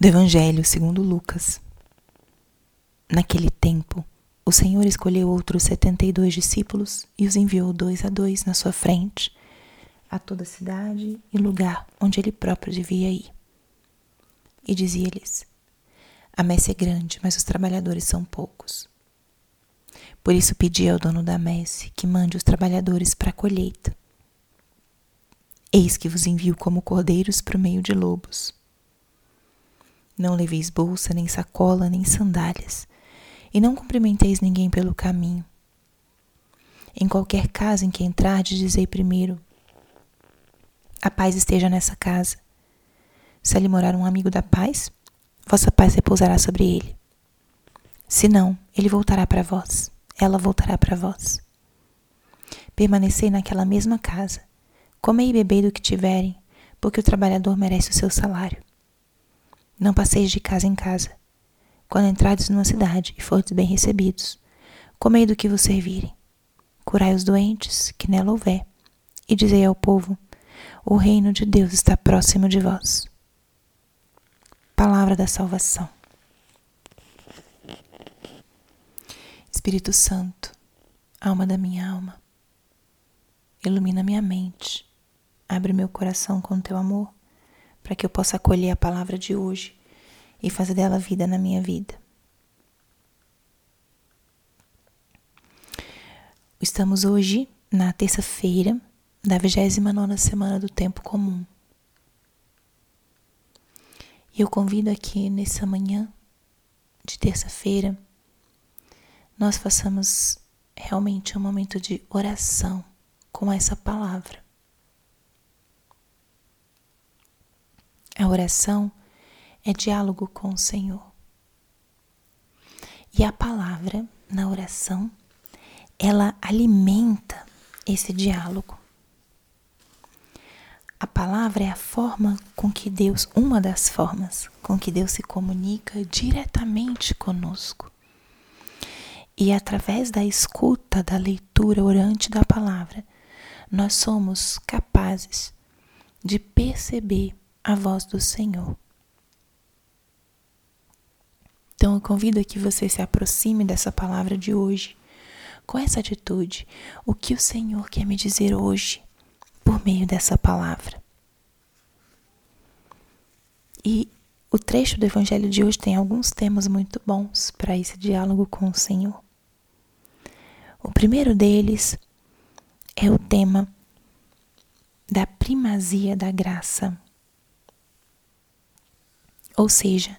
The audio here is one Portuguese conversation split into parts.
do Evangelho segundo Lucas. Naquele tempo, o Senhor escolheu outros setenta e dois discípulos e os enviou dois a dois na sua frente a toda cidade e lugar onde ele próprio devia ir. E dizia-lhes: A messe é grande, mas os trabalhadores são poucos. Por isso pedi ao dono da messe que mande os trabalhadores para a colheita. Eis que vos envio como cordeiros para o meio de lobos. Não leveis bolsa, nem sacola, nem sandálias, e não cumprimenteis ninguém pelo caminho. Em qualquer casa em que entrardes, dizei primeiro: A paz esteja nessa casa. Se ali morar um amigo da paz, vossa paz repousará sobre ele. Se não, ele voltará para vós, ela voltará para vós. Permanecei naquela mesma casa, comei e bebei do que tiverem, porque o trabalhador merece o seu salário. Não passeis de casa em casa. Quando entrardes numa cidade e fordes bem recebidos, comei do que vos servirem. Curai os doentes, que nela houver, e dizei ao povo: O reino de Deus está próximo de vós. Palavra da salvação. Espírito Santo, alma da minha alma, ilumina minha mente, abre meu coração com teu amor para que eu possa acolher a palavra de hoje e fazer dela vida na minha vida. Estamos hoje na terça-feira da 29 semana do tempo comum. E eu convido aqui nessa manhã de terça-feira nós façamos realmente um momento de oração com essa palavra. A oração é diálogo com o Senhor. E a palavra na oração, ela alimenta esse diálogo. A palavra é a forma com que Deus, uma das formas com que Deus se comunica diretamente conosco. E através da escuta, da leitura orante da palavra, nós somos capazes de perceber a voz do Senhor. Então eu convido a que você se aproxime dessa palavra de hoje com essa atitude. O que o Senhor quer me dizer hoje por meio dessa palavra? E o trecho do Evangelho de hoje tem alguns temas muito bons para esse diálogo com o Senhor. O primeiro deles é o tema da primazia da graça. Ou seja,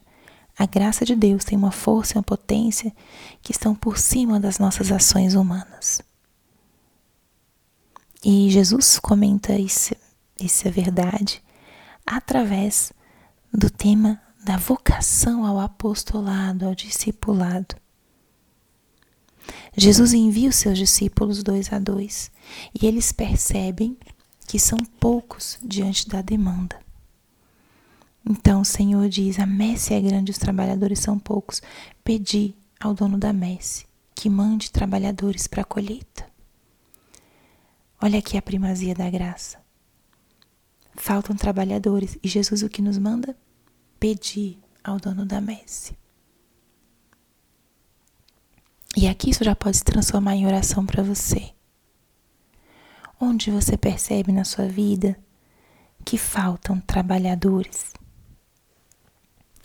a graça de Deus tem uma força e uma potência que estão por cima das nossas ações humanas. E Jesus comenta isso, isso é verdade através do tema da vocação ao apostolado, ao discipulado. Jesus envia os seus discípulos dois a dois e eles percebem que são poucos diante da demanda. Então o Senhor diz: A messe é grande, os trabalhadores são poucos. Pedi ao dono da messe que mande trabalhadores para a colheita. Olha aqui a primazia da graça. Faltam trabalhadores e Jesus o que nos manda? Pedir ao dono da messe. E aqui isso já pode se transformar em oração para você. Onde você percebe na sua vida que faltam trabalhadores?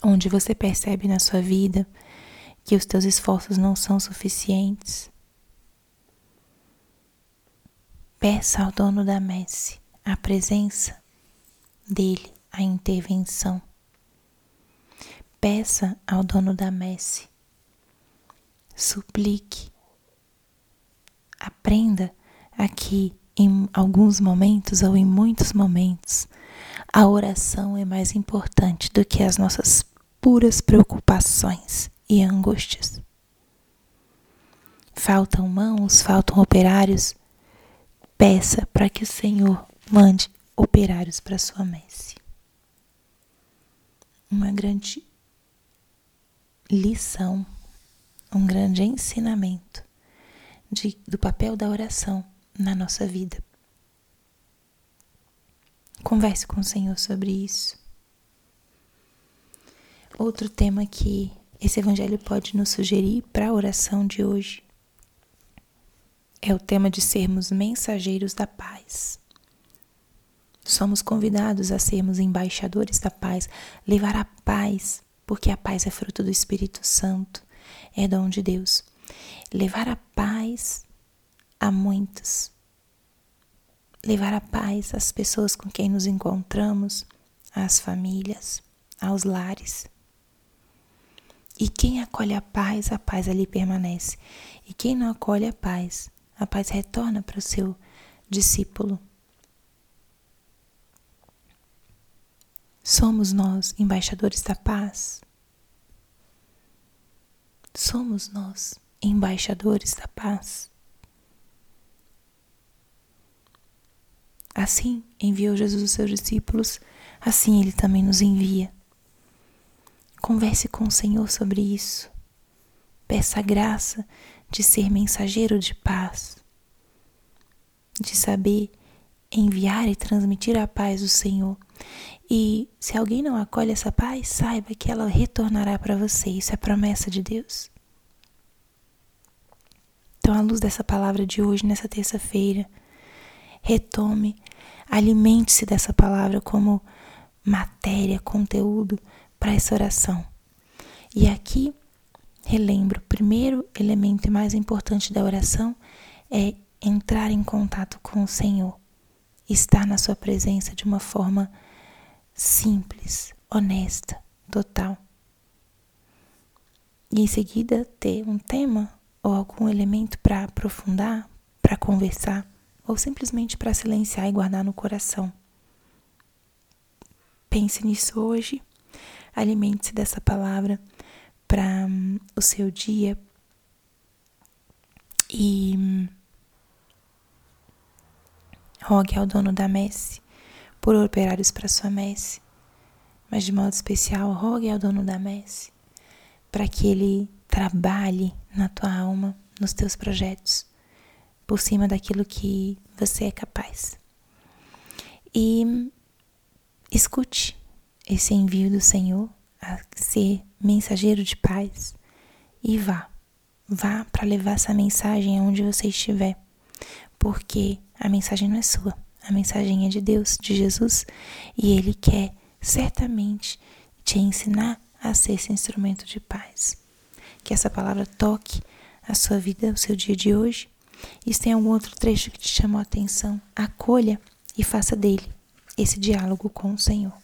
Onde você percebe na sua vida que os teus esforços não são suficientes. Peça ao dono da messe a presença dele, a intervenção. Peça ao dono da messe, suplique, aprenda aqui em alguns momentos ou em muitos momentos, a oração é mais importante do que as nossas puras preocupações e angústias. Faltam mãos, faltam operários. Peça para que o Senhor mande operários para sua messe. Uma grande lição, um grande ensinamento de, do papel da oração na nossa vida. Converse com o Senhor sobre isso. Outro tema que esse evangelho pode nos sugerir para a oração de hoje é o tema de sermos mensageiros da paz. Somos convidados a sermos embaixadores da paz, levar a paz, porque a paz é fruto do Espírito Santo, é dom de Deus. Levar a paz a muitos. Levar a paz às pessoas com quem nos encontramos, às famílias, aos lares. E quem acolhe a paz, a paz ali permanece. E quem não acolhe a paz, a paz retorna para o seu discípulo. Somos nós embaixadores da paz? Somos nós embaixadores da paz? Assim enviou Jesus os seus discípulos, assim ele também nos envia. Converse com o Senhor sobre isso. Peça a graça de ser mensageiro de paz, de saber enviar e transmitir a paz do Senhor. E se alguém não acolhe essa paz, saiba que ela retornará para você. Isso é promessa de Deus. Então, à luz dessa palavra de hoje, nessa terça-feira, retome, alimente-se dessa palavra como matéria, conteúdo para essa oração. E aqui Relembro, o primeiro elemento mais importante da oração é entrar em contato com o Senhor, estar na Sua presença de uma forma simples, honesta, total. E em seguida ter um tema ou algum elemento para aprofundar, para conversar, ou simplesmente para silenciar e guardar no coração. Pense nisso hoje, alimente-se dessa palavra para um, o seu dia e um, rogue ao dono da messe por operários para sua messe, mas de modo especial rogue ao dono da messe para que ele trabalhe na tua alma, nos teus projetos, por cima daquilo que você é capaz. E hum, escute esse envio do Senhor a ser mensageiro de paz e vá. Vá para levar essa mensagem aonde você estiver, porque a mensagem não é sua, a mensagem é de Deus, de Jesus, e Ele quer certamente te ensinar a ser esse instrumento de paz. Que essa palavra toque a sua vida, o seu dia de hoje. E se tem algum outro trecho que te chamou a atenção, acolha e faça dele esse diálogo com o Senhor.